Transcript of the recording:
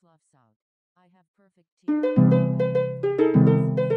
fluffs out. I have perfect teeth.